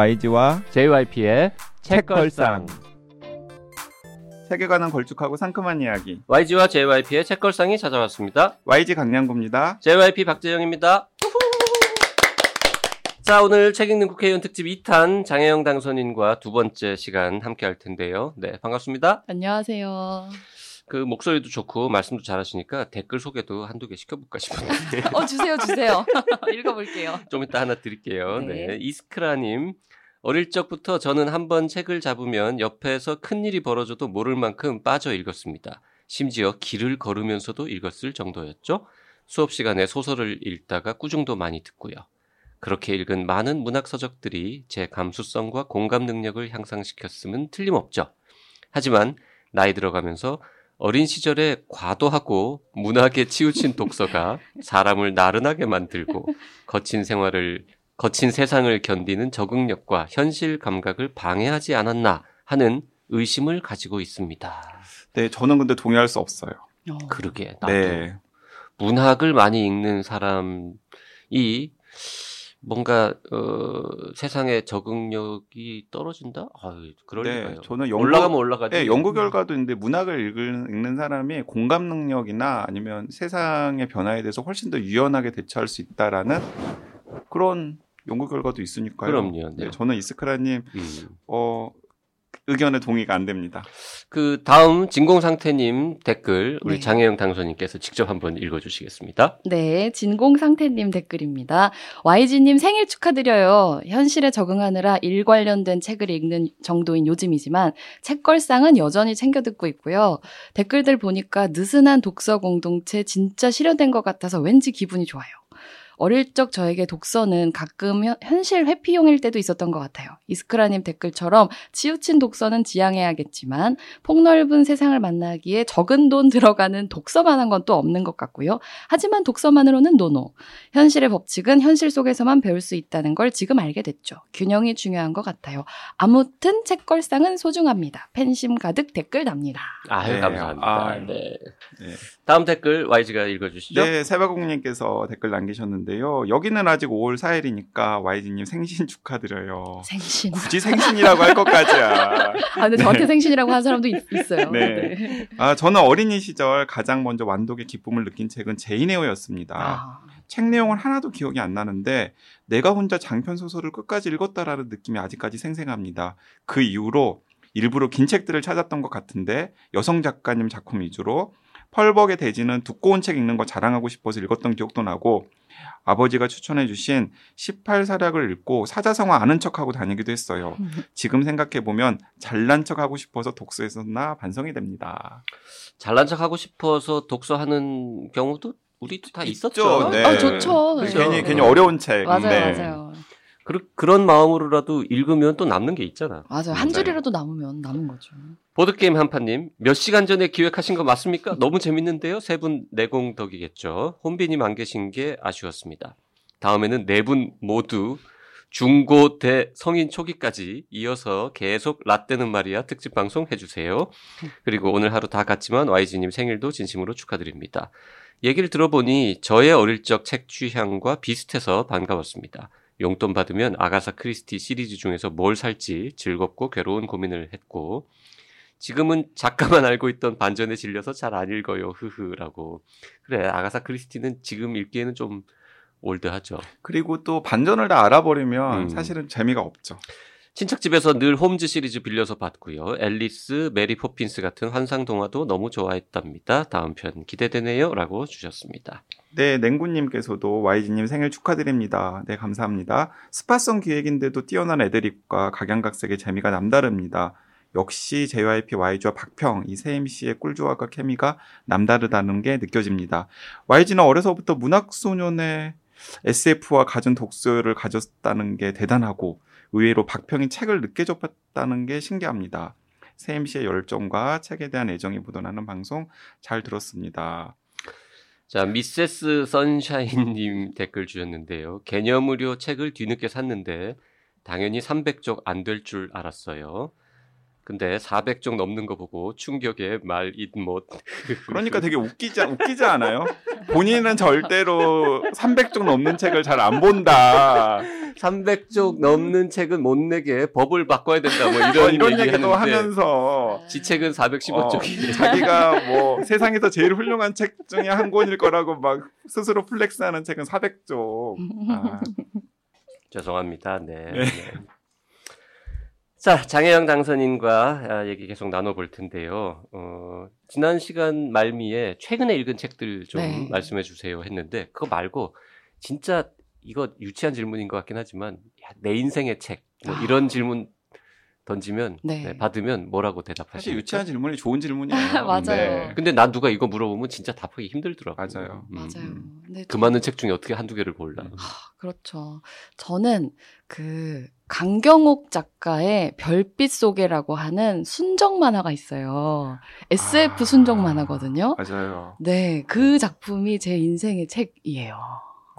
YG와 JYP의 책걸상 세계관은 걸쭉하고 상큼한 이야기 YG와 JYP의 책걸상이 찾아왔습니다. YG 강량구입니다. JYP 박재영입니다. 자, 오늘 책 읽는 국회의원 특집 2탄 장혜영 당선인과 두 번째 시간 함께 할 텐데요. 네, 반갑습니다. 안녕하세요. 그 목소리도 좋고 말씀도 잘하시니까 댓글 소개도 한두 개 시켜볼까 싶은데. 어, 주세요, 주세요. 읽어볼게요. 좀 이따 하나 드릴게요. 네. 네. 이스크라님. 어릴 적부터 저는 한번 책을 잡으면 옆에서 큰일이 벌어져도 모를 만큼 빠져 읽었습니다. 심지어 길을 걸으면서도 읽었을 정도였죠. 수업 시간에 소설을 읽다가 꾸중도 많이 듣고요. 그렇게 읽은 많은 문학 서적들이 제 감수성과 공감 능력을 향상시켰음은 틀림없죠. 하지만 나이 들어가면서 어린 시절에 과도하고 문학에 치우친 독서가 사람을 나른하게 만들고 거친 생활을 거친 세상을 견디는 적응력과 현실 감각을 방해하지 않았나 하는 의심을 가지고 있습니다. 네, 저는 근데 동의할 수 없어요. 어, 그러게 나도 네. 문학을 많이 읽는 사람이 뭔가 어, 세상의 적응력이 떨어진다? 아유, 그럴 네, 리가요. 저는 연구, 올라가면 올라가지. 네, 연구 결과도 있는데 문학을 읽는, 읽는 사람이 공감 능력이나 아니면 세상의 변화에 대해서 훨씬 더 유연하게 대처할 수 있다라는 그런 연구 결과도 있으니까요. 그럼요, 네. 저는 이스크라님 음. 어, 의견에 동의가 안 됩니다. 그 다음 진공상태님 댓글 우리 네. 장혜영 당선인께서 직접 한번 읽어주시겠습니다. 네, 진공상태님 댓글입니다. YG님 생일 축하드려요. 현실에 적응하느라 일 관련된 책을 읽는 정도인 요즘이지만 책걸상은 여전히 챙겨 듣고 있고요. 댓글들 보니까 느슨한 독서 공동체 진짜 실현된 것 같아서 왠지 기분이 좋아요. 어릴 적 저에게 독서는 가끔 현- 현실 회피용일 때도 있었던 것 같아요. 이스크라님 댓글처럼 치우친 독서는 지양해야겠지만 폭넓은 세상을 만나기에 적은 돈 들어가는 독서만한 건 또 없는 것 같고요. 하지만 독서만으로는 노노. 현실의 법칙은 현실 속에서만 배울 수 있다는 걸 지금 알게 됐죠. 균형이 중요한 것 같아요. 아무튼 책걸상은 소중합니다. 팬심 가득 댓글 답니다. 아유 네, 감사합니다. 아, 네. 네. 다음 댓글 YG가 읽어주시죠. 네, 세바공님께서 댓글 남기셨는데요. 여기는 아직 5월 4일이니까 YG님 생신 축하드려요. 생신. 굳이 생신이라고 할 것까지야. 아, 근데 저한테 생신이라고 하는 사람도 있, 어요 네. 아, 저는 어린이 시절 가장 먼저 완독의 기쁨을 느낀 책은 제이네오였습니다. 아, 책 내용은 하나도 기억이 안 나는데 내가 혼자 장편 소설을 끝까지 읽었다라는 느낌이 아직까지 생생합니다. 그 이후로 일부러 긴 책들을 찾았던 것 같은데 여성 작가님 작품 위주로 펄벅의 대지는 두꺼운 책 읽는 거 자랑하고 싶어서 읽었던 기억도 나고 아버지가 추천해 주신 18사략을 읽고 사자성어 아는 척하고 다니기도 했어요. 지금 생각해 보면 잘난 척하고 싶어서 독서했었나 반성이 됩니다. 잘난 척하고 싶어서 독서하는 경우도 우리도 다 있죠, 있었죠. 네. 아, 좋죠. 그렇죠. 괜히 괜히 어려운 책. 맞아요, 네. 맞아요. 그, 그런 마음으로라도 읽으면 또 남는 게 있잖아. 맞아요. 한 줄이라도 남으면 남은 거죠. 보드게임 한판님, 몇 시간 전에 기획하신 거 맞습니까? 너무 재밌는데요? 세 분 내공덕이겠죠. 혼비님 안 계신 게 아쉬웠습니다. 다음에는 네 분 모두 중고, 대, 성인 초기까지 이어서 계속 라떼는 말이야 특집 방송 해주세요. 그리고 오늘 하루 다 갔지만 YG님 생일도 진심으로 축하드립니다. 얘기를 들어보니 저의 어릴 적 책 취향과 비슷해서 반가웠습니다. 용돈 받으면 아가사 크리스티 시리즈 중에서 뭘 살지 즐겁고 괴로운 고민을 했고 지금은 작가만 알고 있던 반전에 질려서 잘 안 읽어요. 흐흐라고. 그래 아가사 크리스티는 지금 읽기에는 좀 올드하죠. 그리고 또 반전을 다 알아버리면 음. 사실은 재미가 없죠. 친척집에서 늘 홈즈 시리즈 빌려서 봤고요. 앨리스, 메리 포핀스 같은 환상 동화도 너무 좋아했답니다. 다음 편 기대되네요 라고 주셨습니다. 네, 냉구님께서도 YG님 생일 축하드립니다. 네, 감사합니다. 스파성 기획인데도 뛰어난 애드립과 각양각색의 재미가 남다릅니다. 역시 JYP YG와 박평, 이 세 MC의 꿀조화가 케미가 남다르다는 게 느껴집니다. YG는 어려서부터 문학소년의 SF와 갖은 독서를 가졌다는 게 대단하고 의외로 박평이 책을 늦게 접했다는 게 신기합니다. 세 MC의 열정과 책에 대한 애정이 묻어나는 방송 잘 들었습니다. 자, 미세스 선샤인님 댓글 주셨는데요. 개념 의료 책을 뒤늦게 샀는데 당연히 300쪽 안 될 줄 알았어요. 근데 400쪽 넘는 거 보고 충격에 말잇 못. 그러니까 되게 웃기지, 웃기지 않아요? 본인은 절대로 300쪽 넘는 책을 잘 안 본다. 300쪽 넘는 책은 못 내게 법을 바꿔야 된다. 뭐 어, 이런, 이런 얘기 얘기도 하면서 지 책은 415쪽이 어, 자기가 뭐 세상에서 제일 훌륭한 책 중에 한 권일 거라고 막 스스로 flex하는 책은 400쪽. 아, 죄송합니다. 네. 네. 네. 자, 장혜영 당선인과 아, 얘기 계속 나눠볼 텐데요. 어, 지난 시간 말미에 최근에 읽은 책들 좀 네. 말씀해 주세요 했는데, 그거 말고, 진짜 이거 유치한 질문인 것 같긴 하지만, 야, 내 인생의 책, 뭐 아. 이런 질문 던지면, 네. 네, 받으면 뭐라고 사실 대답하십니까? 유치한 질문이 좋은 질문이에요. 맞아요. 네. 근데 난 누가 이거 물어보면 진짜 답하기 힘들더라고요. 맞아요. 음. 맞아요. 근데 그 많은 책 중에 어떻게 한두 개를 골라. 음. 그렇죠. 저는 그 강경옥 작가의 별빛 속에라고 하는 순정 만화가 있어요. SF 아. 순정 만화거든요. 맞아요. 네, 그 작품이 제 인생의 책이에요.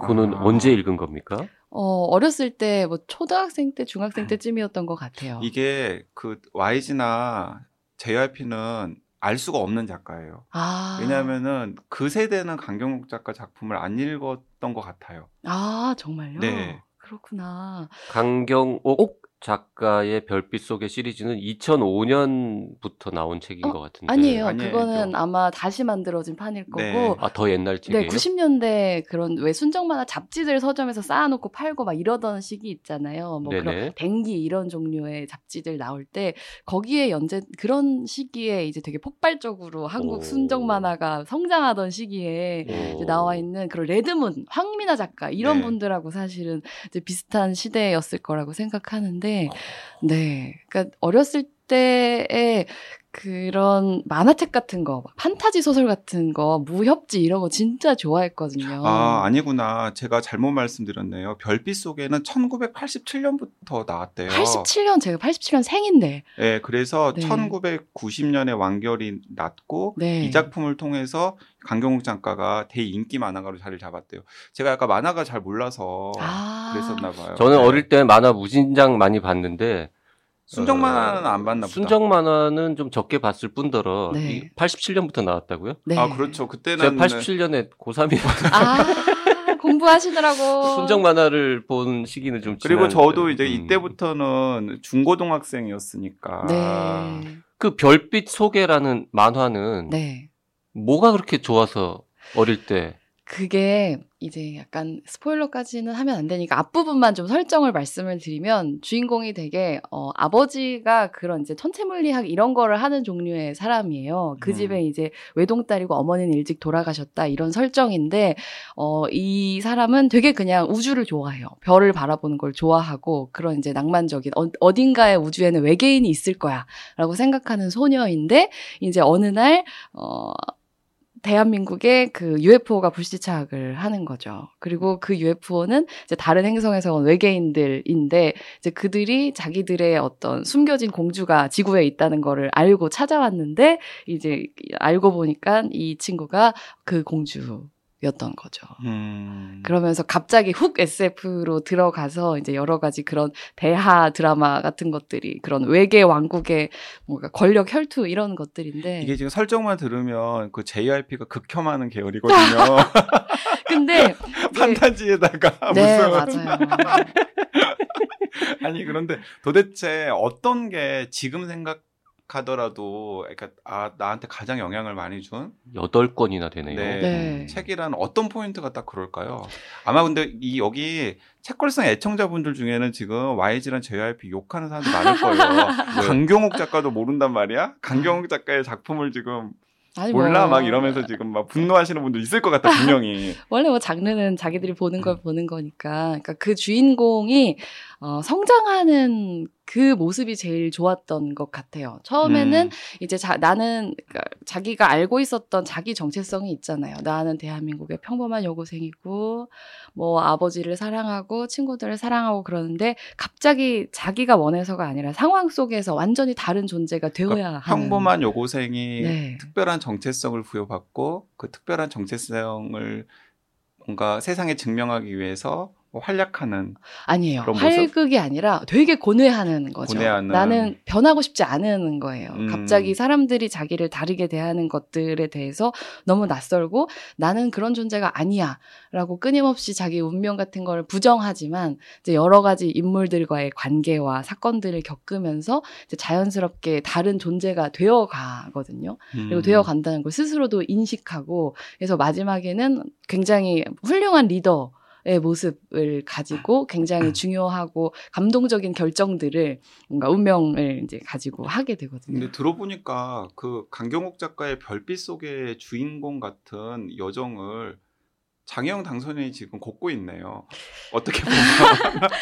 그거는 아. 언제 읽은 겁니까? 어, 어렸을 때 뭐 초등학생 때, 중학생 때쯤이었던 것 같아요. 이게 그 YG나 JYP는 알 수가 없는 작가예요. 아. 왜냐하면은 그 세대는 강경욱 작가 작품을 안 읽었던 것 같아요. 아, 정말요? 네. 그렇구나. 강경옥 작가의 별빛 속의 시리즈는 2005년부터 나온 책인 어, 것 같은데. 아니에요. 아니에요. 그거는 아마 다시 만들어진 판일 거고. 네. 아, 더 옛날 책이에요? 네, 90년대 그런 왜 순정 만화 잡지들 서점에서 쌓아놓고 팔고 막 이러던 시기 있잖아요. 뭐 네네. 그런 댕기 이런 종류의 잡지들 나올 때 거기에 연재 그런 시기에 이제 되게 폭발적으로 한국 오. 순정 만화가 성장하던 시기에 오. 이제 나와 있는 그런 레드문 황미나 작가 이런 네. 분들하고 사실은 이제 비슷한 시대였을 거라고 생각하는데 네, 그러니까 어렸을 때에 그런 만화책 같은 거, 막 판타지 소설 같은 거, 무협지 이런 거 진짜 좋아했거든요. 아, 아니구나. 제가 잘못 말씀드렸네요. 별빛 속에는 1987년부터 나왔대요. 87년 제가 87년 생인데. 네, 그래서 네. 1990년에 완결이 났고 네. 이 작품을 통해서 강경욱 작가가 대인기 만화가로 자리를 잡았대요. 제가 약간 만화가 잘 몰라서 아. 그랬었나 봐요. 저는 네. 어릴 때 만화 무진장 많이 봤는데 순정 어, 만화는 안 봤나 보다. 순정 만화는 좀 적게 봤을 뿐더러 네. 이 87년부터 나왔다고요? 네. 아, 그렇죠. 그때는 제가 87년에 고3이거든요. 아, 공부하시느라고. 순정 만화를 본 시기는 좀 그리고. 저도 이제 음. 이때부터는 중고등학생이었으니까 네. 그 별빛 소개라는 만화는 네. 뭐가 그렇게 좋아서 어릴 때 그게 이제 약간 스포일러까지는 하면 안 되니까 앞부분만 좀 설정을 말씀을 드리면 주인공이 되게 어, 아버지가 그런 이제 천체물리학 이런 거를 하는 종류의 사람이에요. 그 음. 집에 이제 외동딸이고 어머니는 일찍 돌아가셨다 이런 설정인데 어, 이 사람은 되게 그냥 우주를 좋아해요. 별을 바라보는 걸 좋아하고 그런 이제 낭만적인 어, 어딘가의 우주에는 외계인이 있을 거야라고 생각하는 소녀인데 이제 어느 날 어, 대한민국에 그 UFO가 불시착을 하는 거죠. 그리고 그 UFO는 이제 다른 행성에서 온 외계인들인데 이제 그들이 자기들의 어떤 숨겨진 공주가 지구에 있다는 거를 알고 찾아왔는데 이제 알고 보니까 이 친구가 그 공주 였던 거죠. 음. 그러면서 갑자기 훅 SF로 들어가서 이제 여러 가지 그런 대하 드라마 같은 것들이 그런 외계 왕국의 뭔가 권력 혈투 이런 것들인데 이게 지금 설정만 들으면 그 JYP가 극혐하는 계열이거든요. 근데 판타지에다가 네 무슨 맞아요. 아니 그런데 도대체 어떤 게 지금 생각 하더라도 그러니까 아 나한테 가장 영향을 많이 준 8권이나 되네요. 네. 네. 책이란 어떤 포인트가 딱 그럴까요? 아마 근데 이 여기 책걸상 애청자분들 중에는 지금 YG랑 JYP 욕하는 사람들 많을 거예요. 강경옥 작가도 모른단 말이야? 강경옥 작가의 작품을 지금 아니, 몰라 뭐, 막 이러면서 지금 막 분노하시는 분들 있을 것 같다 분명히. 원래 뭐 장르는 자기들이 보는 음. 걸 보는 거니까. 그러니까 그 주인공이 어, 성장하는 그 모습이 제일 좋았던 것 같아요. 처음에는 음. 이제 자, 나는 그러니까 자기가 알고 있었던 자기 정체성이 있잖아요. 나는 대한민국의 평범한 여고생이고 뭐 아버지를 사랑하고 친구들을 사랑하고 그러는데 갑자기 자기가 원해서가 아니라 상황 속에서 완전히 다른 존재가 되어야 그러니까 하는 평범한 여고생이 네. 특별한 정체성을 부여받고 그 특별한 정체성을 뭔가 세상에 증명하기 위해서 활약하는 아니에요. 활극이 아니라 되게 고뇌하는 거죠. 고뇌하는. 나는 변하고 싶지 않은 거예요. 음. 갑자기 사람들이 자기를 다르게 대하는 것들에 대해서 너무 낯설고 나는 그런 존재가 아니야. 라고 끊임없이 자기 운명 같은 걸 부정하지만 이제 여러 가지 인물들과의 관계와 사건들을 겪으면서 이제 자연스럽게 다른 존재가 되어 가거든요. 그리고 음. 되어 간다는 걸 스스로도 인식하고 그래서 마지막에는 굉장히 훌륭한 리더의 모습을 가지고 굉장히 중요하고 감동적인 결정들을 뭔가 운명을 이제 가지고 하게 되거든요. 근데 들어보니까 그 강경옥 작가의 별빛 속의 주인공 같은 여정을 장혜영 당선인이 지금 걷고 있네요. 어떻게 보면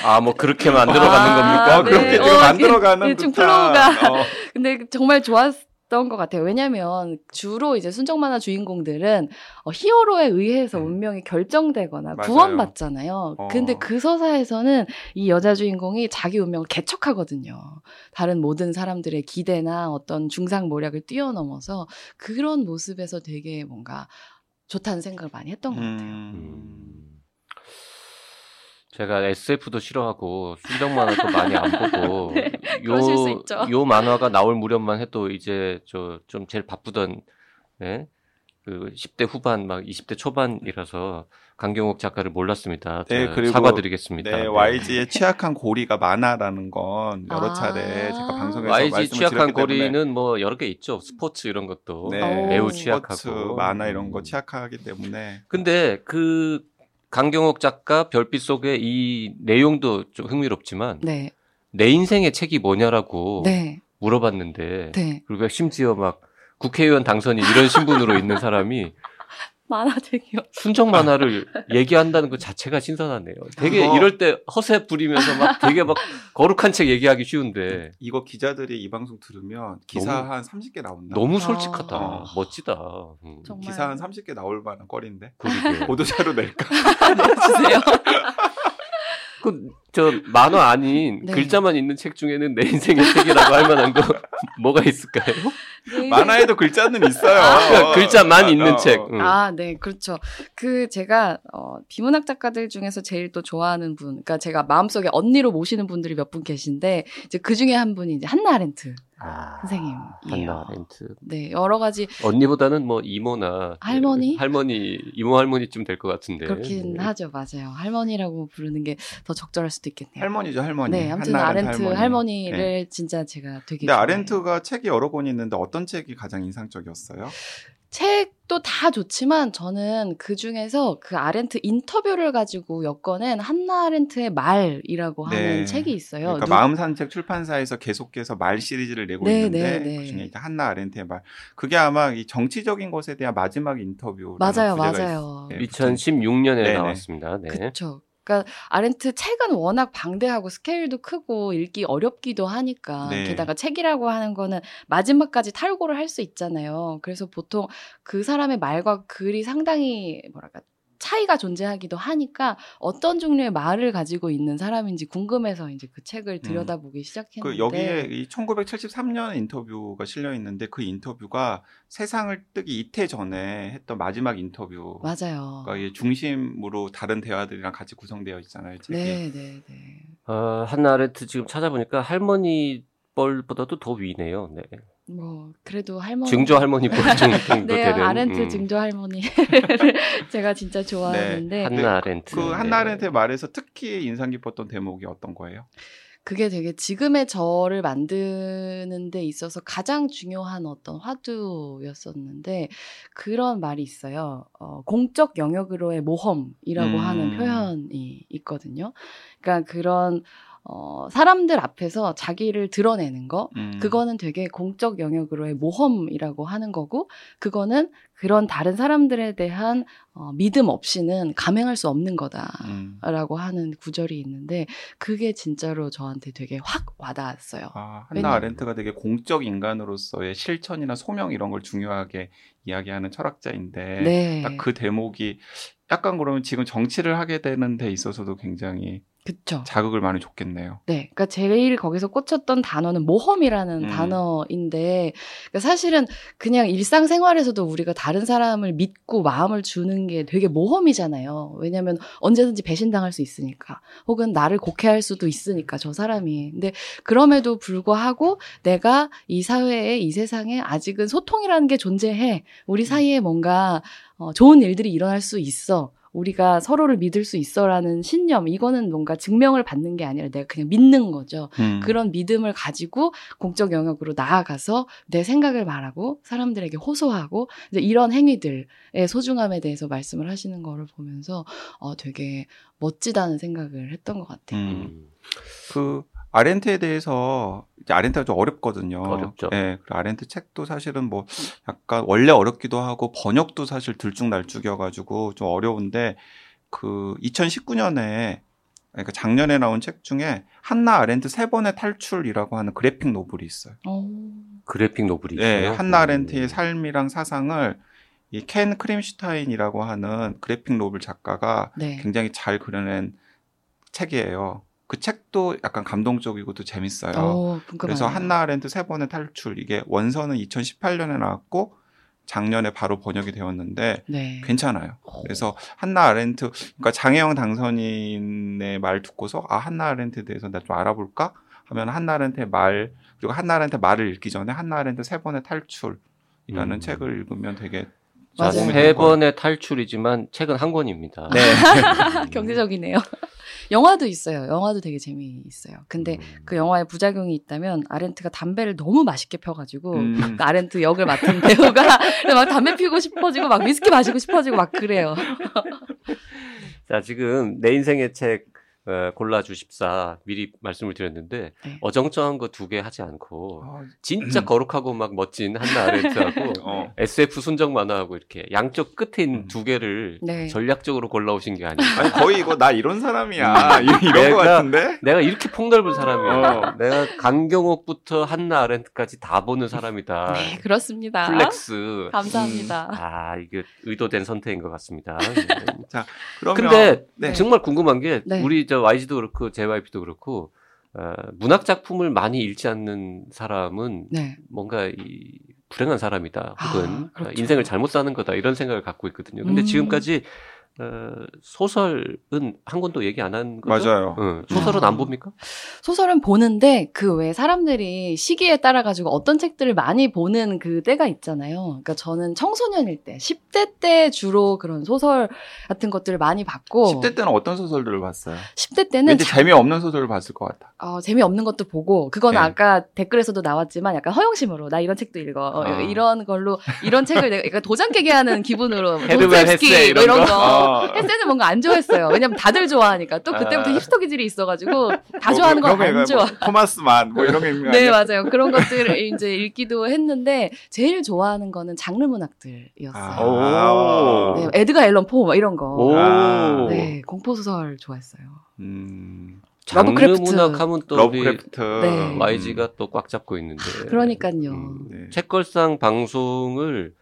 아, 뭐 그렇게 만들어가는 아, 겁니까? 어, 그렇게 네. 지금 어, 만들어가는 네, 좀 듯한, flow가. 어, 근데 정말 좋았던 것 같아요. 왜냐하면 주로 이제 순정 만화 주인공들은 어, 히어로에 의해서 음. 운명이 결정되거나 맞아요. 구원받잖아요. 어. 근데 그 서사에서는 이 여자 주인공이 자기 운명을 개척하거든요. 다른 모든 사람들의 기대나 어떤 중상 모략을 뛰어넘어서 그런 모습에서 되게 뭔가 좋다는 생각을 많이 했던 것 같아요. 음. 제가 SF도 싫어하고 순정 만화도 많이 안 보고 네, 있죠. 요 만화가 나올 무렵만 해도 이제 저 좀 제일 바쁘던 예? 그 10대 후반 막 20대 초반이라서 강경옥 작가를 몰랐습니다. 네, 저 그리고 사과드리겠습니다. 네, YG의 취약한 고리가 많아라는 건 여러 아. 차례 제가 방송에서 YG 말씀을 취약한 드렸기 때문에 고리는 뭐 여러 개 있죠. 스포츠 이런 것도 네, 오. 매우 취약하고 만화 이런 거 음. 취약하기 때문에 근데 그 강경옥 작가 별빛 속의 이 내용도 좀 흥미롭지만 네, 내 인생의 책이 뭐냐라고 네, 물어봤는데 네. 그리고 심지어 막 국회의원 당선인 이런 신분으로 있는 사람이 만화책이요. 순정 만화를 얘기한다는 것 자체가 신선하네요. 되게 그거- 이럴 때 허세 부리면서 막 되게 막 거룩한 책 얘기하기 쉬운데 이거 기자들이 이 방송 들으면 기사 너무- 한 30개 나온다. 너무 아. 솔직하다. 어. 멋지다. 음. 정말 기사 한 30개 나올 만한 거리인데 그러게. 보도자료 낼까? 주세요. 그저 만화 아닌 네. 글자만 있는 책 중에는 내 인생의 책이라고 할 만한 거 뭐가 있을까요? 네. 만화에도 글자는 있어요. 그러니까 글자만 아, 있는 어. 책. 응. 아, 네, 그렇죠. 그 제가 어, 비문학 작가들 중에서 제일 또 좋아하는 분, 그러니까 제가 마음속에 언니로 모시는 분들이 몇 분 계신데 이제 그 중에 한 분이 이제 한나 아렌트 아, 선생님이에요. 한나 렌트. 네, 여러 가지 언니보다는 뭐 이모나 할머니? 할머니 이모 할머니쯤 될 것 같은데. 그렇긴 네. 하죠, 맞아요. 할머니라고 부르는 게 더 적절할 수도 있겠네요. 할머니죠, 할머니. 네, 아무튼 아렌트 할머니. 를 네. 진짜 제가 되게 근데 좋아해요. 아렌트가 책이 여러 권 있는데 어떤 책이 가장 인상적이었어요? 책도 다 좋지만 저는 그 중에서 그 아렌트 인터뷰를 가지고 엮어낸 한나 아렌트의 말이라고 하는 네. 책이 있어요. 그러니까 누- 마음 산책 출판사에서 계속해서 말 시리즈를 내고 네, 있는데 네, 네. 그중에 이제 한나 아렌트의 말. 그게 아마 이 정치적인 것에 대한 마지막 인터뷰. 맞아요, 맞아요. 네, 2016년에 네네. 나왔습니다. 네. 그쵸. 그러니까 아렌트 책은 워낙 방대하고 스케일도 크고 읽기 어렵기도 하니까 네. 게다가 책이라고 하는 거는 마지막까지 탈고를 할 수 있잖아요. 그래서 보통 그 사람의 말과 글이 상당히 뭐랄까 차이가 존재하기도 하니까 어떤 종류의 말을 가지고 있는 사람인지 궁금해서 이제 그 책을 들여다보기 시작했는데 그 여기에 이 1973년 인터뷰가 실려 있는데 그 인터뷰가 세상을 뜨기 이태 전에 했던 마지막 인터뷰. 맞아요. 그러니까 이 중심으로 다른 대화들이랑 같이 구성되어 있잖아요. 책이. 네, 네, 네. 아, 한나 아렌트 지금 찾아보니까 할머니 뻘보다도 더 위네요. 네. 뭐 그래도 할머니 증조 할머니 뻘 정도 네, 되는. 아렌트 음. 증조 할머니 제가 진짜 좋아하는데 한나 아렌트. 그 네. 한나 아렌트의 말에서 특히 인상 깊었던 대목이 어떤 거예요? 그게 되게 지금의 저를 만드는 데 있어서 가장 중요한 어떤 화두였었는데 그런 말이 있어요. 어, 공적 영역으로의 모험이라고 음. 하는 표현이 있거든요. 그러니까 그런 어, 사람들 앞에서 자기를 드러내는 거, 음. 그거는 되게 공적 영역으로의 모험이라고 하는 거고, 그거는 그런 다른 사람들에 대한 어, 믿음 없이는 감행할 수 없는 거다. 음. 라고 하는 구절이 있는데 그게 진짜로 저한테 되게 확 와닿았어요. 아, 한나 아렌트가 되게 공적 인간으로서의 실천이나 소명 이런 걸 중요하게 이야기하는 철학자인데 네. 딱그 대목이 약간 그러면 지금 정치를 하게 되는 데 있어서도 굉장히 그쵸. 자극을 많이 줬겠네요. 네. 그러니까 제일 거기서 꽂혔던 단어는 모험이라는 음. 단어인데 그러니까 사실은 그냥 일상생활에서도 우리가 다른 사람을 믿고 마음을 주는 게 되게 모험이잖아요. 왜냐면 언제든지 배신당할 수 있으니까. 혹은 나를 곡해할 수도 있으니까 저 사람이. 근데 그럼에도 불구하고 내가 이 사회에 이 세상에 아직은 소통이라는 게 존재해. 우리 사이에 뭔가 어, 좋은 일들이 일어날 수 있어. 우리가 서로를 믿을 수 있어라는 신념, 이거는 뭔가 증명을 받는 게 아니라 내가 그냥 믿는 거죠. 음. 그런 믿음을 가지고 공적 영역으로 나아가서 내 생각을 말하고 사람들에게 호소하고 이제 이런 행위들의 소중함에 대해서 말씀을 하시는 거를 보면서 어, 되게 멋지다는 생각을 했던 것 같아요. 음. 음. 그 아렌트에 대해서 이제 아렌트가 좀 어렵거든요. 어렵죠. 예, 그 아렌트 책도 사실은 뭐 약간 원래 어렵기도 하고 번역도 사실 들쭉날쭉이어 가지고 좀 어려운데 그 2019년에 그러니까 작년에 나온 책 중에 한나 아렌트 세 번의 탈출이라고 하는 그래픽 노블이 있어요. 어, 그래픽 노블이 예, 있어요. 한나 음. 아렌트의 삶이랑 사상을 이 켄 크림슈타인이라고 하는 그래픽 노블 작가가 네. 굉장히 잘 그려낸 책이에요. 그 책도 약간 감동적이고 또 재밌어요. 어, 궁금하네요. 그래서 한나 아렌트 세 번의 탈출 이게 원서는 2018년에 나왔고 작년에 바로 번역이 되었는데 네. 괜찮아요. 어. 그래서 한나 아렌트 그러니까 장혜영 당선인의 말 듣고서 아 한나 아렌트에 대해서 나 좀 알아볼까 하면 한나 아렌트의 말 그리고 한나 아렌트 말을 읽기 전에 한나 아렌트 세 번의 탈출이라는 음. 책을 읽으면 되게 세. 번의 탈출이지만 책은 한 권입니다. 네. 경제적이네요. 영화도 있어요. 영화도 되게 재미있어요. 근데 음. 그 영화의 부작용이 있다면 아렌트가 담배를 너무 맛있게 펴가지고 음. 그 아렌트 역을 맡은 배우가 막 담배 피우고 싶어지고 막 위스키 마시고 싶어지고 막 그래요. 자, 지금 내 인생의 책 어, 골라주십사 미리 말씀을 드렸는데 네. 어정쩡한 거 두 개 하지 않고 아, 진짜 거룩하고 막 멋진 한나 아렌트하고 어. SF 순정 만화하고 이렇게 양쪽 끝에 있는 음. 두 개를 네. 전략적으로 골라오신 게 아니에요. 아니 거의 이거 나 이런 사람이야 이- 이런 내가- 거 같은데 내가 이렇게 폭넓은 사람이야. 어. 내가 강경옥부터 한나 아렌트까지 다 보는 사람이다. 네, 그렇습니다. flex. 감사합니다. 아, 이게 의도된 선택인 것 같습니다. 그러면 근데 네. 정말 궁금한 게 네. 우리 저 YG도 그렇고 JYP도 그렇고 어, 문학 작품을 많이 읽지 않는 사람은 네. 뭔가 이 불행한 사람이다 혹은 아, 그렇죠. 어, 인생을 잘못 사는 거다 이런 생각을 갖고 있거든요. 근데 음. 지금까지 어, 소설은 한 권도 얘기 안 한 거죠? 맞아요. 어, 소설은 아. 안 봅니까? 소설은 보는데 그외 사람들이 시기에 따라 가지고 어떤 책들을 많이 보는 그 때가 있잖아요. 그러니까 저는 청소년일 때, 10대 때 주로 그런 소설 같은 것들을 많이 봤고 10대 때는 어떤 소설들을 봤어요? 10대 때는 왠지 자- 재미없는 소설을 봤을 것 같아. 어, 재미없는 것도 보고 그건 네. 아까 댓글에서도 나왔지만 약간 허영심으로 나 이런 책도 읽어 어, 아. 이런 걸로 이런 책을 내가 약간 도장 깨게 하는 기분으로 헤르만 도스토옙스키 헤세 뭐 이런 이런 거? 거 아. 헤세는 뭔가 안 좋아했어요 왜냐면 다들 좋아하니까 또 그때부터 아. 힙스터 기질이 있어가지고 다 뭐, 좋아하는 그런 거거안 좋아 뭐 토마스만 뭐 이런 게 있는 거 네? 맞아요 그런 것들을 이제 읽기도 했는데 제일 좋아하는 거는 장르 문학들이었어요 아. 네, 에드가 앨런 포뭐 이런 거 오. 아. 네 공포 소설 좋아했어요 음, 장르 러브크래프트. 문학 하면 또 러브크래프트. 네. YG가 또 꽉 잡고 있는데. 그러니까요 음, 네. 책걸상 방송을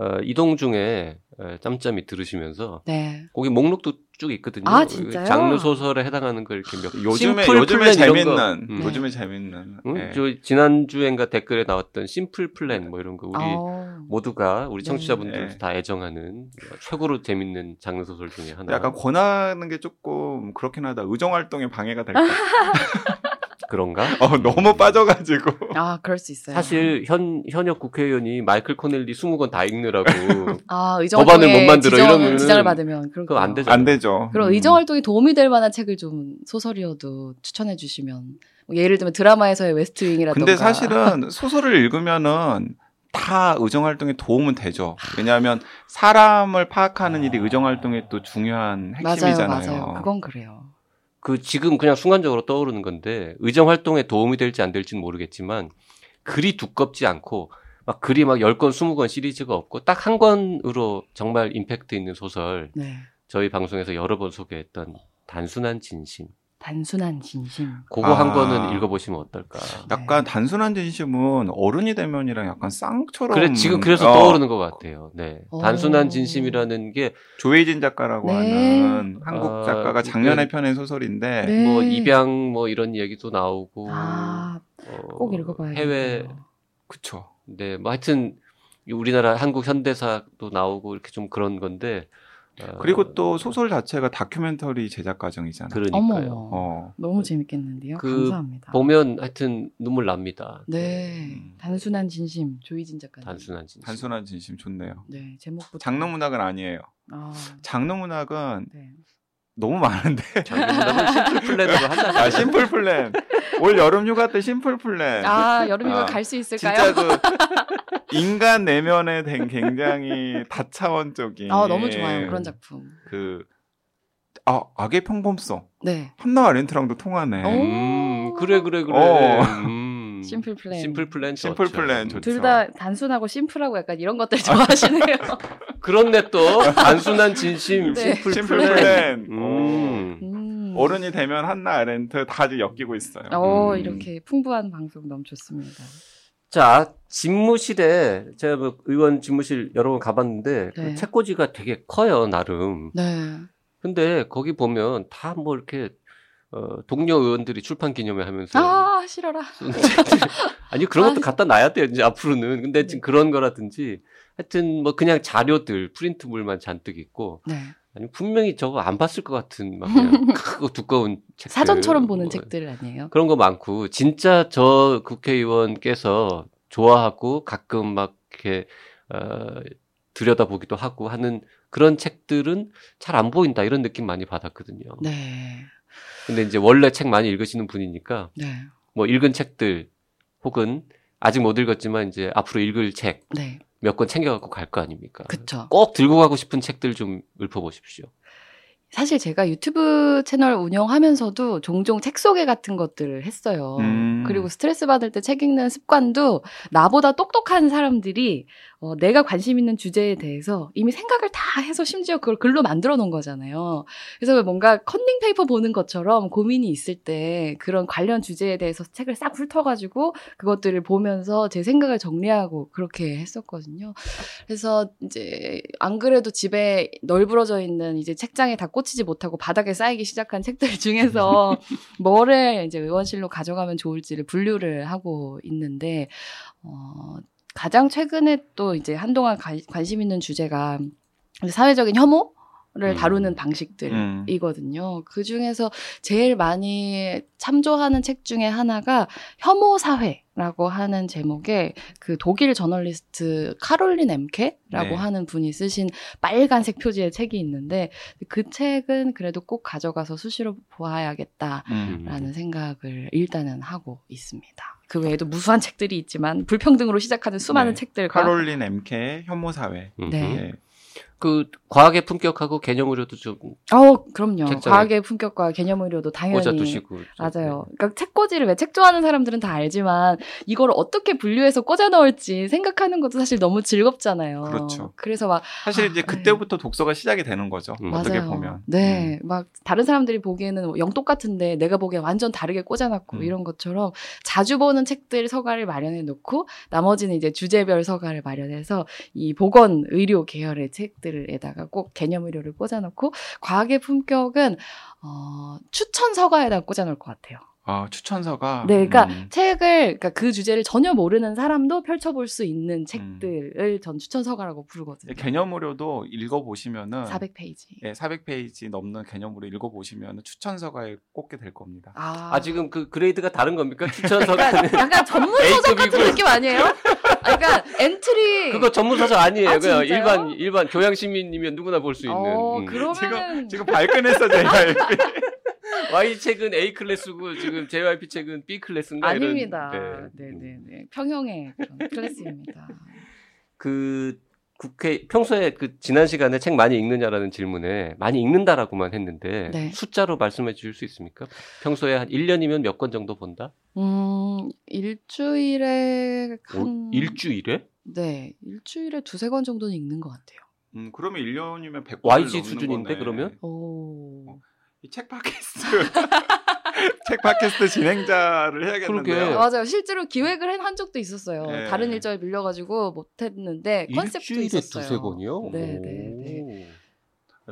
어, 이동 중에 어, 짬짬이 들으시면서 네 거기 목록도 쭉 있거든요. 아, 진짜요? 장르 소설에 해당하는 걸 이렇게 몇 요즘에 심플 요즘에. 재밌는 음. 요즘에 재밌는 응? 네. 저 지난 주엔가 댓글에 나왔던 심플 플랜 뭐 이런 거 우리 어. 모두가 우리 네. 청취자분들 네. 다 애정하는 최고로 재밌는 장르 소설 중에 하나. 약간 권하는 게 조금 그렇긴 하다. 의정 활동에 방해가 될까? 그런가? 어, 너무 빠져가지고. 아, 그럴 수 있어요. 사실 현 현역 국회의원이 마이클 코넬리 20권 다 읽느라고 아, 의정 법안을 활동에 못 만들어 지정, 이러면은 지장을 받으면 그런 그거 안 거. 되죠. 안 되죠. 그럼 음. 의정 활동에 도움이 될 만한 책을 좀 소설이어도 추천해 주시면 뭐 예를 들면 드라마에서의 웨스트윙이라던가 근데 사실은 소설을 읽으면은 다 의정 활동에 도움은 되죠. 왜냐하면 사람을 파악하는 일이 의정 활동의 또 중요한 맞아요, 핵심이잖아요. 맞아요. 그건 그래요. 그 지금 그냥 순간적으로 떠오르는 건데 의정 활동에 도움이 될지 안 될지는 모르겠지만 글이 두껍지 않고 막 글이 막 10권, 20권 시리즈가 없고 딱 한 권으로 정말 임팩트 있는 소설 네. 저희 방송에서 여러 번 소개했던 단순한 진심 단순한 진심. 그거 한 아. 거는 읽어보시면 어떨까. 약간 단순한 진심은 어른이 되면이랑 약간 쌍처럼. 그래 지금 그래서 어, 떠오르는 것 같아요. 네, 어. 단순한 진심이라는 게 조혜진 작가라고 네. 하는 한국 아, 작가가 그- 작년에 펴낸 소설인데 네. 뭐 입양 뭐 이런 얘기도 나오고 아, 어, 꼭 읽어봐야겠네요. 해외 그쵸. 네, 뭐 하여튼 우리나라 한국 현대사도 나오고 이렇게 좀 그런 건데 어, 그리고 또 소설 자체가 다큐멘터리 제작 과정이잖아요. 그러니까요. 어머. 어. 너무 재밌겠는데요. 그 감사합니다. 보면 하여튼 눈물 납니다. 네, 음. 단순한 진심 조해진 작가님. 단순한 진심. 단순한 진심 좋네요. 네, 제목부터. 장르 문학은 아니에요. 아, 장르 문학은 네. 너무 많은데. 심플 플랜으로 한다. 아, 심플 플랜. 올 여름 휴가 때 심플 플랜. 아, 여름이가 아, 갈수 있을까요? 진짜 그 인간 내면에 된 굉장히 다차원적인. 아, 너무 좋아요. 그런 작품. 그 아, 악의 평범성. 네. 한나 아렌트랑도 통하네. 오. 음, 그래 그래 그래. 어. 음. Simple Plan. Simple Plan simple 좋죠. 플랜 좋죠. 둘 다 단순하고 심플하고 약간 이런 것들 좋아하시네요. 그렇네 또 단순한 진심 네. simple, Simple Plan. plan. 음. 음. 어른이 되면 한나 아렌트 다 아직 엮이고 있어요. 어, 음. 이렇게 풍부한 방송 너무 좋습니다. 자, 집무실에 제가 뭐 의원 집무실 여러 번 가봤는데 그 네. 책꽂이가 되게 커요 나름. 네. 근데 거기 보면 다 뭐 이렇게 어, 동료 의원들이 출판 기념회 하면서 아, 싫어라. 아니 그런 것도 아, 갖다 놔야 돼요 이제 앞으로는. 근데 지금 네. 그런 거라든지 하여튼 뭐 그냥 자료들 프린트물만 잔뜩 있고 네. 아니 분명히 저거 안 봤을 것 같은 막 크고 두꺼운 책들 사전처럼 보는 뭐 책들 아니에요? 그런 거 많고 진짜 저 국회의원께서 좋아하고 가끔 막 이렇게 어, 들여다보기도 하고 하는 그런 책들은 잘 안 보인다 이런 느낌 많이 받았거든요. 네. 근데 이제 원래 책 많이 읽으시는 분이니까 네. 뭐 읽은 책들 혹은 아직 못 읽었지만 이제 앞으로 읽을 책몇권 네. 챙겨갖고 갈 거 아닙니까? 그쵸. 꼭 들고 가고 싶은 책들 좀 읊어보십시오. 사실 제가 유튜브 채널 운영하면서도 종종 책 소개 같은 것들을 했어요. 음. 그리고 스트레스 받을 때 책 읽는 습관도 나보다 똑똑한 사람들이 어, 내가 관심 있는 주제에 대해서 이미 생각을 다 해서 심지어 그걸 글로 만들어 놓은 거잖아요. 그래서 뭔가 컨닝 페이퍼 보는 것처럼 고민이 있을 때 그런 관련 주제에 대해서 책을 싹 훑어가지고 그것들을 보면서 제 생각을 정리하고 그렇게 했었거든요. 그래서 이제 안 그래도 집에 널브러져 있는 이제 책장에 다 꽂히지 못하고 바닥에 쌓이기 시작한 책들 중에서 뭐를 이제 의원실로 가져가면 좋을지를 분류를 하고 있는데 어 가장 최근에 또 이제 한동안 가- 관심 있는 주제가 사회적인 혐오 를 음. 다루는 음. 방식들이거든요. 그 중에서 제일 많이 참조하는 책 중에 하나가 혐오 사회라고 하는 제목의 그 독일 저널리스트 카롤린 엠케라고 네. 하는 분이 쓰신 빨간색 표지의 책이 있는데 그 책은 그래도 꼭 가져가서 수시로 보아야겠다. 음. 라는 생각을 일단은 하고 있습니다. 그 외에도 무수한 책들이 있지만 불평등으로 시작하는 수많은 네. 책들과 카롤린 엠케 혐오 사회. 음. 네. 네. 그 과학의 품격하고 개념 의료도 좀 어 그럼요. 과학의 품격과 개념 의료도 당연히 꽂아 두시고 맞아요. 그러니까 책꽂이를 왜 책 좋아하는 사람들은 다 알지만 이걸 어떻게 분류해서 꽂아 넣을지 생각하는 것도 사실 너무 즐겁잖아요. 그렇죠. 그래서 막 사실 아, 이제 네. 그때부터 독서가 시작이 되는 거죠. 음. 어떻게 맞아요. 보면. 네, 막 다른 사람들이 보기에는 뭐영 똑 같은데 내가 보기엔 완전 다르게 꽂아놨고 음. 이런 것처럼 자주 보는 책들 서가를 마련해 놓고 나머지는 이제 주제별 서가를 마련해서 이 보건 의료 계열의 책들 에다가 꼭 개념 의료를 꽂아놓고 과학의 품격은 어, 추천 서가에다 꽂아놓을 것 같아요. 아, 추천서가. 네, 그러니까 음. 책을 그러니까 그 주제를 전혀 모르는 사람도 펼쳐볼 수 있는 책들을 전 추천 서가라고 부르거든요. 개념으로도 읽어보시면은 400페이지. 예, 400페이지 넘는 개념으로 읽어보시면 추천서가에 꽂게 될 겁니다. 아, 아 지금 그 그레이드가 다른 겁니까? 추천서가는 약간 전문 서적 같은. 느낌 아니에요? 아, 그러니까 entry. 그거 전문서적 아니에요. 아, 그냥? 일반 일반 교양 시민이면 누구나 볼 수 있는. 어, 음. 그러면은 지금 발끈했어 제가. Y 책은 A 클래스고 지금 JYP 책은 B 클래스인가 이런- 아닙니다. 네. 네, 네, 네. 평형의 그런 클래스입니다. 그 국회 평소에 그 지난 시간에 책 많이 읽느냐라는 질문에 많이 읽는다라고만 했는데 네. 숫자로 말씀해 주실 수 있습니까? 평소에 한 1년이면 몇 권 정도 본다? 음, 일주일에 오, 한 일주일에? 네, 일주일에 두세 권 정도는 읽는 것 같아요. 음, 그러면 1년이면 100권 YG 수준인데, 그러면? 오. 이 책 팟캐스트 책 팟캐스트 진행자를 해야겠는데요. 맞아요. 실제로 기획을 한 적도 있었어요. 네. 다른 일정에 밀려가지고 못했는데 컨셉도 일주일에 있었어요. 두세 번이요? 네, 오. 네, 네.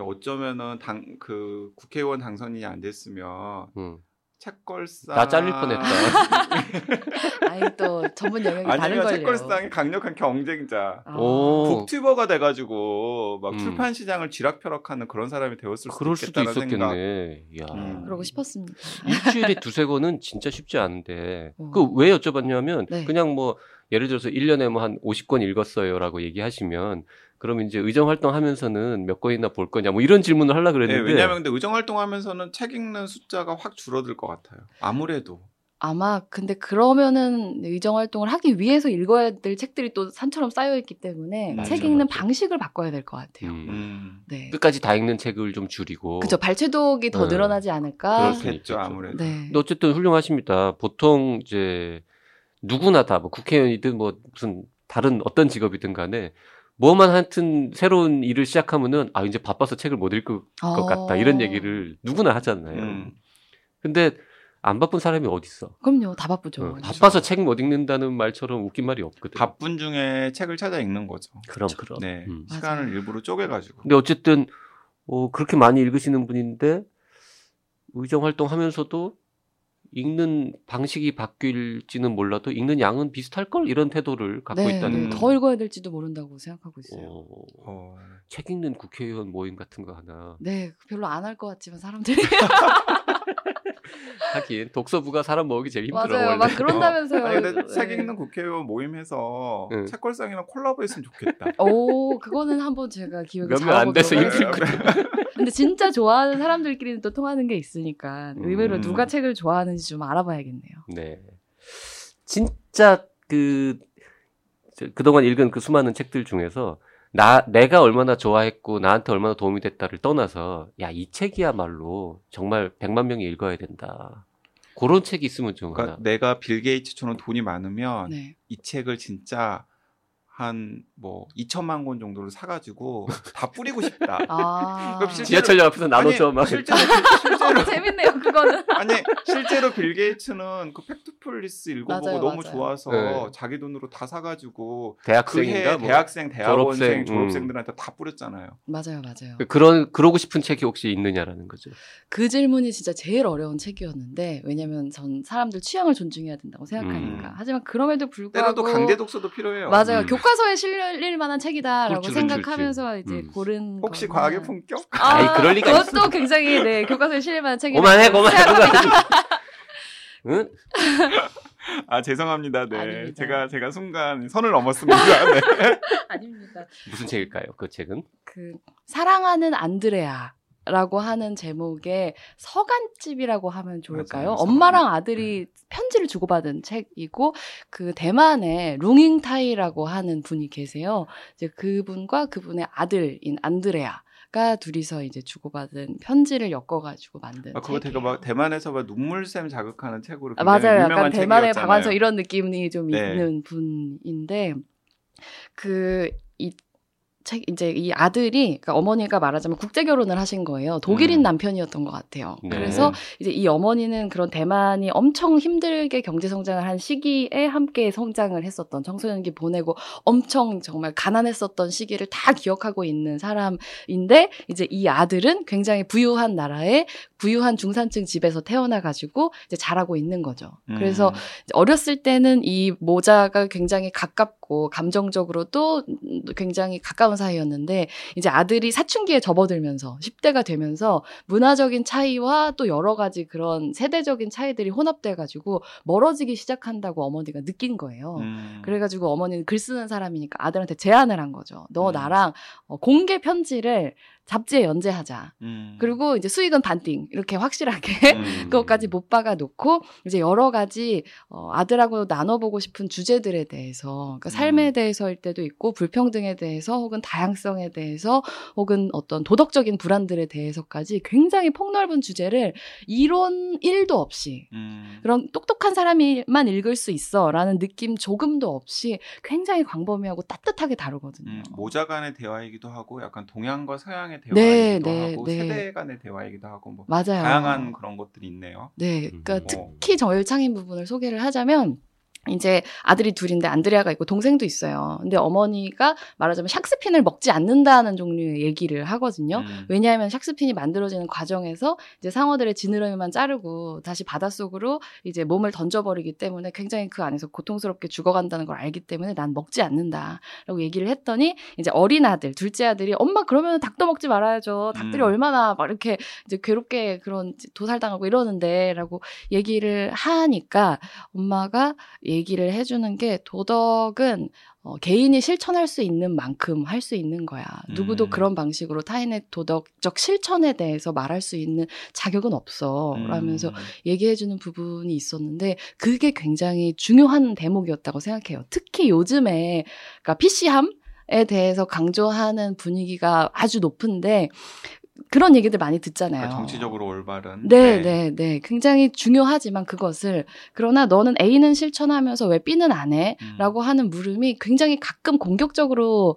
어쩌면은 당 그 국회의원 당선이 안 됐으면 음. 책걸상 나 잘릴 뻔했다. 아니 또 전문 영역이 다른 아니면 걸요. 책걸상의 강력한 경쟁자. 아. 오. 북튜버가 돼가지고 막 음. 출판 시장을 쥐락펴락하는 그런 사람이 되었을 수도 그럴 수도 있겠다는 생각. 있었겠네. 야. 음. 그러고 싶었습니다. 일주일에 두세 권은 진짜 쉽지 않은데. 어. 그왜 여쭤봤냐면 네. 그냥 뭐 예를 들어서 1년에 뭐 한 50권 읽었어요라고 얘기하시면 그럼 이제 의정 활동하면서는 몇 권이나 볼 거냐 뭐 이런 질문을 하려 네, 그랬는데 왜냐하면 근데 의정 활동하면서는 책 읽는 숫자가 확 줄어들 것 같아요. 아무래도 아마 근데 그러면은 의정 활동을 하기 위해서 읽어야 될 책들이 또 산처럼 쌓여 있기 때문에 맞아, 책 읽는 맞아. 방식을 바꿔야 될 것 같아요. 음. 음, 네. 끝까지 다 읽는 책을 좀 줄이고 그죠 발췌독이 더 네. 늘어나지 않을까. 그렇겠죠. 아무래도. 네. 근데 어쨌든 훌륭하십니다. 보통 이제 누구나 다 뭐 국회의원이든 뭐 무슨 다른 어떤 직업이든 간에 뭐만 하여튼 새로운 일을 시작하면은 아 이제 바빠서 책을 못 읽을 것 같다 이런 얘기를 누구나 하잖아요. 음. 근데 안 바쁜 사람이 어디 있어? 그럼요, 다 바쁘죠. 어, 바빠서 책 못 읽는다는 말처럼 웃긴 말이 없거든. 바쁜 중에 책을 찾아 읽는 거죠. 그럼 그럼. 네, 음. 시간을 맞아요. 일부러 쪼개가지고. 근데 어쨌든 어, 그렇게 많이 읽으시는 분인데 의정 활동하면서도 읽는 방식이 바뀔지는 몰라도 읽는 양은 비슷할 걸? 이런 태도를 갖고 네, 있다는 네, 거. 더 읽어야 될지도 모른다고 생각하고 있어요. 어, 어, 책 읽는 국회의원 모임 같은 거 하나. 네, 별로 안 할 것 같지만 사람들이 하긴 독서부가 사람 모으기 제일 힘들어 맞아요, 원래. 막 그런다면서요. 아니 근데 네. 책 읽는 국회의원 모임해서 응. 책걸상이랑 콜라보했으면 좋겠다. 오, 그거는 한번 제가 기억을 몇명안 돼서 힘들 하겠습니다. 거야. 근데 진짜 좋아하는 사람들끼리는 또 통하는 게 있으니까 의외로 음. 누가 책을 좋아하는지 좀 알아봐야겠네요. 네. 진짜 그 저, 그동안 읽은 그 수많은 책들 중에서 나 내가 얼마나 좋아했고 나한테 얼마나 도움이 됐다를 떠나서 야 이 책이야말로 정말 100만 명이 읽어야 된다. 그런 책이 있으면 좀 그러니까. 내가 빌 게이츠처럼 돈이 많으면 네. 이 책을 진짜 한 뭐 2천만 권 정도를 사가지고 다 뿌리고 싶다. 아, 그럼 실제로- 지하철역 앞에서 나눠줘 아니, 막. 실제로 실제로 어, 재밌네요, 그거는. 아니 실제로 빌 게이츠는 그 Factfulness 읽어보고 맞아요, 너무 맞아요. 좋아서 네. 자기 돈으로 다 사가지고 대학생인가 그해 뭐. 대학생, 대학원생, 졸업생, 음. 졸업생들한테 다 뿌렸잖아요. 맞아요, 맞아요. 그런 그러고 싶은 책이 혹시 있느냐라는 거죠. 그 질문이 진짜 제일 어려운 책이었는데 왜냐면 전 사람들 취향을 존중해야 된다고 생각하니까. 음. 하지만 그럼에도 불구하고 때로도 강제 독서도 필요해요. 맞아요. 음. 교과 서에 실릴 만한 책이다라고 그렇지, 그렇지, 생각하면서 그렇지. 이제 음. 고른 혹시 거는- 과학의 품격? 아, 아이, 그럴 리가 그것도 굉장히 네 교과서에 실릴 만한 책이라고 고만해, 고만해. 응? 아 죄송합니다. 네, 아닙니다. 제가 제가 순간 선을 넘었습니다. 네. 아닙니다. 무슨 책일까요? 그 책은? 그 사랑하는 안드레아. 라고 하는 제목의 서간집이라고 하면 좋을까요? 맞아요. 엄마랑. 아들이 편지를 주고받은 책이고 그 대만에 룽잉타이라고 하는 분이 계세요. 이제 그분과 그분의 아들인 안드레아 가 둘이서 이제 주고받은 편지를 엮어가지고 만든 아, 그거 되게. 막 대만에서 막 눈물샘 자극하는 책으로 아, 맞아요. 약간 대만의. 박완서 이런 느낌이 좀 네. 있는 분인데 그 이 책 이제 이 아들이 그러니까 어머니가 말하자면 국제 결혼을 하신 거예요. 독일인 음. 남편이었던 것 같아요. 네. 그래서 이제 이 어머니는 그런 대만이 엄청 힘들게 경제 성장을 한 시기에 함께 성장을 했었던 청소년기 보내고 엄청 정말 가난했었던 시기를 다 기억하고 있는 사람인데 이제 이 아들은 굉장히 부유한 나라의 부유한 중산층 집에서 태어나 가지고 이제 자라고 있는 거죠. 그래서 음. 어렸을 때는 이 모자가 굉장히 가깝고 감정적으로도 굉장히 가까운 사이였는데 이제 아들이 사춘기에 접어들면서 10대가 되면서 문화적인 차이와 또 여러 가지 그런 세대적인 차이들이 혼합돼 가지고 멀어지기 시작한다고 어머니가 느낀 거예요. 음. 그래 가지고 어머니는 글 쓰는 사람이니까 아들한테 제안을 한 거죠. 너 음. 나랑 어, 공개 편지를 잡지에 연재하자. 음. 그리고 이제 수익은 반띵 이렇게 확실하게 음. 그것까지 못 박아 놓고 이제 여러 가지 어, 아들하고 나눠보고 싶은 주제들에 대해서 그러니까 삶에 음. 대해서일 때도 있고 불평등에 대해서 혹은 다양성에 대해서 혹은 어떤 도덕적인 불안들에 대해서까지 굉장히 폭넓은 주제를 이론 1도 없이 음. 그런 똑똑한 사람이만 읽을 수 있어라는 느낌 조금도 없이 굉장히 광범위하고 따뜻하게 다루거든요. 음, 모자 간의 대화이기도 하고 약간 동양과 서양의 네, 대화이기도 네, 하고 네. 세대 간의 대화이기도 하고 뭐 맞아요. 다양한 그런 것들이 있네요. 네, 그러니까 음. 특히 저혈창인 부분을 소개를 하자면 이제 아들이 둘인데 안드레아가 있고 동생도 있어요. 근데 어머니가 말하자면 샥스핀을 먹지 않는다는 종류의 얘기를 하거든요. 음. 왜냐하면 샥스핀이 만들어지는 과정에서 이제 상어들의 지느러미만 자르고 다시 바닷속으로 이제 몸을 던져버리기 때문에 굉장히 그 안에서 고통스럽게 죽어간다는 걸 알기 때문에 난 먹지 않는다라고 얘기를 했더니 이제 어린 아들 둘째 아들이 엄마 그러면 닭도 먹지 말아야죠 닭들이 음. 얼마나 막 이렇게 이제 괴롭게 그런 도살당하고 이러는데라고 얘기를 하니까 엄마가 얘기를 해주는 게 도덕은 어, 개인이 실천할 수 있는 만큼 할 수 있는 거야. 누구도 음. 그런 방식으로 타인의 도덕적 실천에 대해서 말할 수 있는 자격은 없어. 음. 라면서 얘기해주는 부분이 있었는데 그게 굉장히 중요한 대목이었다고 생각해요. 특히 요즘에 그러니까 PC함 에 대해서 강조하는 분위기가 아주 높은데 그런 얘기들 많이 듣잖아요. 그러니까 정치적으로 올바른. 네, 네, 네. 굉장히 중요하지만 그것을 그러나 너는 A는 실천하면서 왜 B는 안 해? 음. 라고 하는 물음이 굉장히 가끔 공격적으로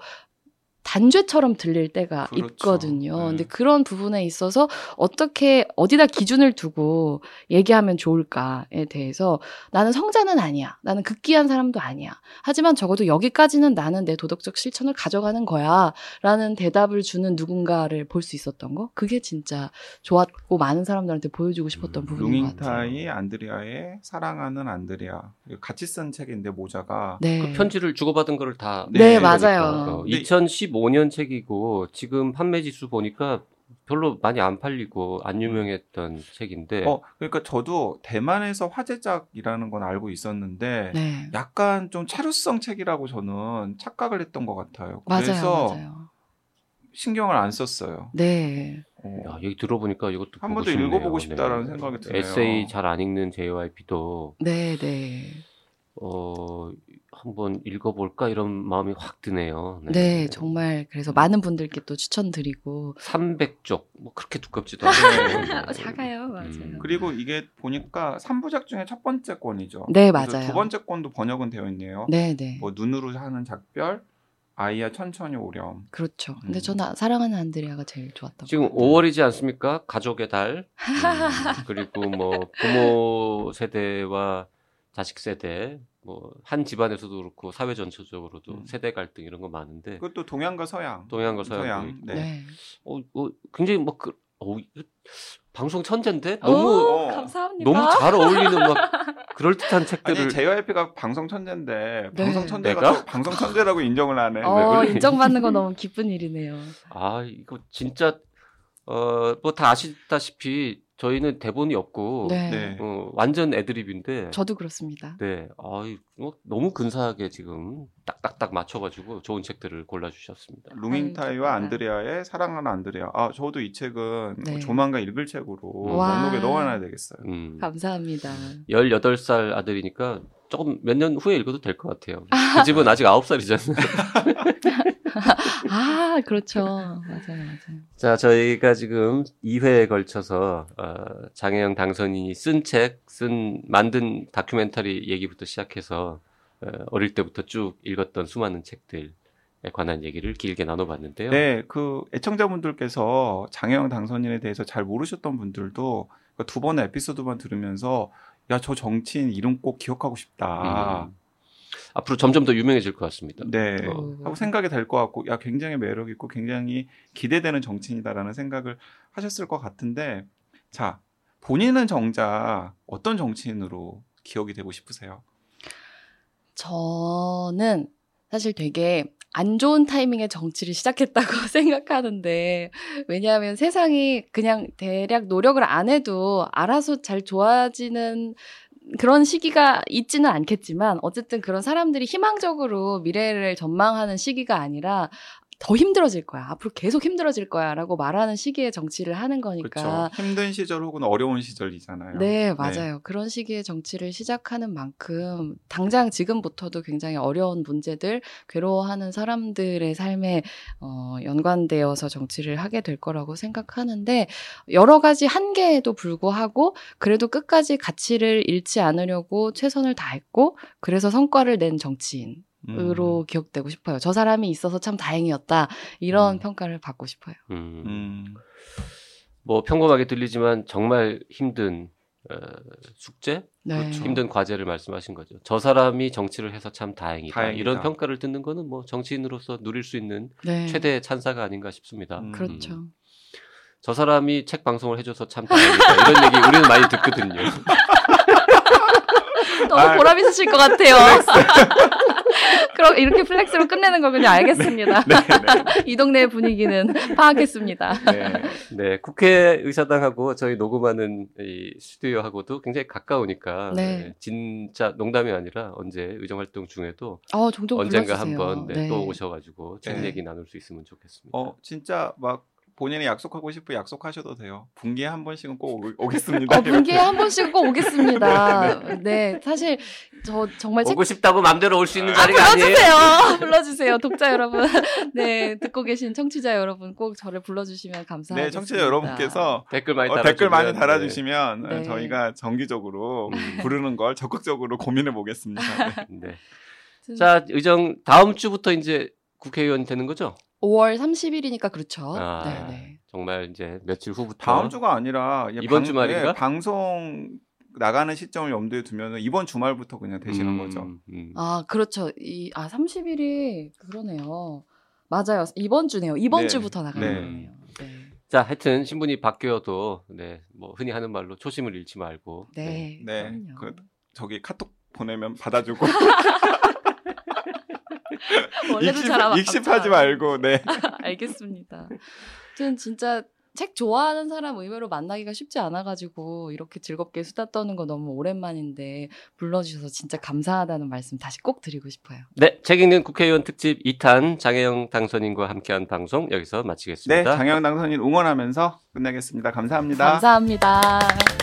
단죄처럼 들릴 때가 그렇죠. 있거든요. 네. 근데 그런 부분에 있어서 어떻게 어디다 기준을 두고 얘기하면 좋을까에 대해서 나는 성자는 아니야. 나는 극기한 사람도 아니야. 하지만 적어도 여기까지는 나는 내 도덕적 실천을 가져가는 거야. 라는 대답을 주는 누군가를 볼 수 있었던 거. 그게 진짜 좋았고 많은 사람들한테 보여주고 싶었던 음, 부분인 것 같아요. 루잉타이 안드레아의 사랑하는 안드레아 이거 같이 쓴 책인데 모자가 네. 그 편지를 주고받은 거를 다. 네, 네, 맞아요. 어, 2015년 책이고 지금 판매 지수 보니까 별로 많이 안 팔리고 안 유명했던 책인데. 어 그러니까 저도 대만에서 화제작이라는 건 알고 있었는데 네. 약간 좀 체류성 책이라고 저는 착각을 했던 것 같아요. 맞아요, 그래서 맞아요. 신경을 안 썼어요. 네. 어. 야, 얘기 들어보니까 이것도 한 번도 싶네요. 읽어보고 싶다라는 생각이 드네요. 에세이 잘 안 읽는 JYP도 네, 네. 어 한번 읽어볼까 이런 마음이 확 드네요. 네, 정말 그래서 많은 분들께 또 추천드리고 300쪽 뭐 그렇게 두껍지도 않아요. 작아요, 맞아요. 음. 그리고 이게 보니까 3부작 중에 첫 번째 권이죠. 네, 맞아요. 두 번째 권도 번역은 되어 있네요. 네, 네. 뭐 눈으로 하는 작별, 아이야 천천히 오렴. 그렇죠. 근데 음. 저는 사랑하는 안드레아가 제일 좋았던 지금 것 같아요. 5월이지 않습니까? 가족의 달. 음, 그리고 뭐 부모 세대와 자식 세대, 뭐 한 집안에서도 그렇고 사회 전체적으로도 음. 세대 갈등 이런 거 많은데 그것도 동양과 서양. 동양과 서양도 서양. 있고. 네. 네. 어, 어, 굉장히 뭐 그, 어, 방송 천재인데 오, 너무 어, 감사합니다. 너무 잘 어울리는 막 그럴 듯한 책들을 아니 JYP가 방송 천재인데 네. 방송 천재가 방송 천재라고 인정을 하네. 어? 인정받는 거 너무 기쁜 일이네요. 아 이거 진짜 어 뭐 다 아시다시피 저희는 대본이 없고 네. 네. 어, 완전 애드립인데 저도 그렇습니다. 네, 아, 뭐 너무 근사하게 지금 딱딱딱 맞춰가지고 좋은 책들을 골라주셨습니다. 루밍타이와 안드레아의 사랑하는 안드레아. 아 저도 이 책은 네. 조만간 읽을 책으로 와. 목록에 넣어놔야 되겠어요. 음, 감사합니다. 18살 아들이니까 조금 몇 년 후에 읽어도 될 것 같아요. 그 집은 아직 9살이잖아요. 아, 그렇죠. 맞아요, 맞아요. 자, 저희가 지금 2회에 걸쳐서 어, 장혜영 당선인이 쓴 책, 쓴 만든 다큐멘터리 얘기부터 시작해서 어, 어릴 때부터 쭉 읽었던 수많은 책들 에 관한 얘기를 길게 나눠봤는데요. 네, 그 애청자분들께서 장혜영 당선인에 대해서 잘 모르셨던 분들도 그두 번의 에피소드만 들으면서 야 저 정치인 이름 꼭 기억하고 싶다. 음. 앞으로 점점 더 유명해질 것 같습니다. 네. 어. 하고 생각이 될 것 같고, 야, 굉장히 매력 있고, 굉장히 기대되는 정치인이다라는 생각을 하셨을 것 같은데, 자, 본인은 정작 어떤 정치인으로 기억이 되고 싶으세요? 저는 사실 되게 안 좋은 타이밍에 정치를 시작했다고 생각하는데, 왜냐하면 세상이 그냥 대략 노력을 안 해도 알아서 잘 좋아지는 그런 시기가 있지는 않겠지만, 어쨌든 그런 사람들이 희망적으로 미래를 전망하는 시기가 아니라, 더 힘들어질 거야. 앞으로 계속 힘들어질 거야. 라고 말하는 시기에 정치를 하는 거니까. 그렇죠. 힘든 시절 혹은 어려운 시절이잖아요. 네, 맞아요. 그런 시기에 정치를 시작하는 만큼 당장 지금부터도 굉장히 어려운 문제들, 괴로워하는 사람들의 삶에 어, 연관되어서 정치를 하게 될 거라고 생각하는데 여러 가지 한계에도 불구하고 그래도 끝까지 가치를 잃지 않으려고 최선을 다했고 그래서 성과를 낸 정치인. 음. 으로 기억되고 싶어요. 저 사람이 있어서 참 다행이었다. 이런 음. 평가를 받고 싶어요. 음. 음. 뭐 평범하게 들리지만 정말 힘든 어, 숙제, 네. 그렇죠. 힘든 과제를 말씀하신 거죠. 저 사람이 정치를 해서 참 다행이다. 다행이다. 이런 평가를 듣는 거는 뭐 정치인으로서 누릴 수 있는 네. 최대 찬사가 아닌가 싶습니다. 음. 그렇죠. 저 사람이 책 방송을 해줘서 참 다행이다. 이런 얘기 우리는 많이 듣거든요. 너무 아, 보람 있으실 것 같아요. 그럼 이렇게 flex로 끝내는 거군요. 알겠습니다. 네, 네. 이 동네 분위기는 파악했습니다. 네. 네, 국회의사당하고 저희 녹음하는 이 스튜디오하고도 굉장히 가까우니까 네. 네, 진짜 농담이 아니라 언제 의정 활동 중에도 어, 종종 언젠가. 한번 네, 네. 또 오셔가지고 책 네. 얘기 나눌 수 있으면 좋겠습니다. 어 진짜 막 본인이 약속하고 싶고 약속하셔도 돼요. 분기에 한 번씩은 꼭 오, 겠습니다 어, 분기에 한 번씩 꼭 오겠습니다. 네, 사실 저 정말 책 오고 싶다고 맘대로 올 수 있는 아, 자리가 아니에요. 불러주세요. 불러주세요. 독자 여러분. 네, 듣고 계신 청취자 여러분 꼭 저를 불러주시면 감사하겠습니다. 네, 청취자 여러분께서 댓글 많이 어, 달아주면, 댓글 많이 네. 달아주시면 네. 저희가 정기적으로 음. 부르는 걸 적극적으로 고민해 보겠습니다. 네. 네. 네. 자, 의정 다음 주부터 이제 국회의원 되는 거죠? 5월 30일이니까 그렇죠. 아. 네, 네. 정말 이제 며칠 후부터 다음 주가 아니라 예, 이번 방- 주말인가? 예, 방송 나가는 시점을 염두에 두면 이번 주말부터 그냥 되시는 음, 거죠. 음. 아, 그렇죠. 이, 아, 30일이 그러네요. 맞아요. 이번 주네요. 이번 네. 주부터 나가는 네. 거네요. 네. 자, 하여튼 신분이 바뀌어도 네, 뭐 흔히 하는 말로 초심을 잃지 말고 네. 네, 그럼요. 그 저기 카톡 보내면 받아주고 원래도 익십, 잘 안- 익십하지 안- 말고 네. 알겠습니다. 저는 진짜 책 좋아하는 사람 의외로 만나기가 쉽지 않아가지고 이렇게 즐겁게 수다 떠는 거 너무 오랜만인데 불러주셔서 진짜 감사하다는 말씀 다시 꼭 드리고 싶어요. 네, 책 읽는 국회의원 특집 2탄 장혜영 당선인과 함께한 방송 여기서 네, 마치겠습니다. 장영 당선인 응원하면서 끝내겠습니다. 감사합니다. 감사합니다.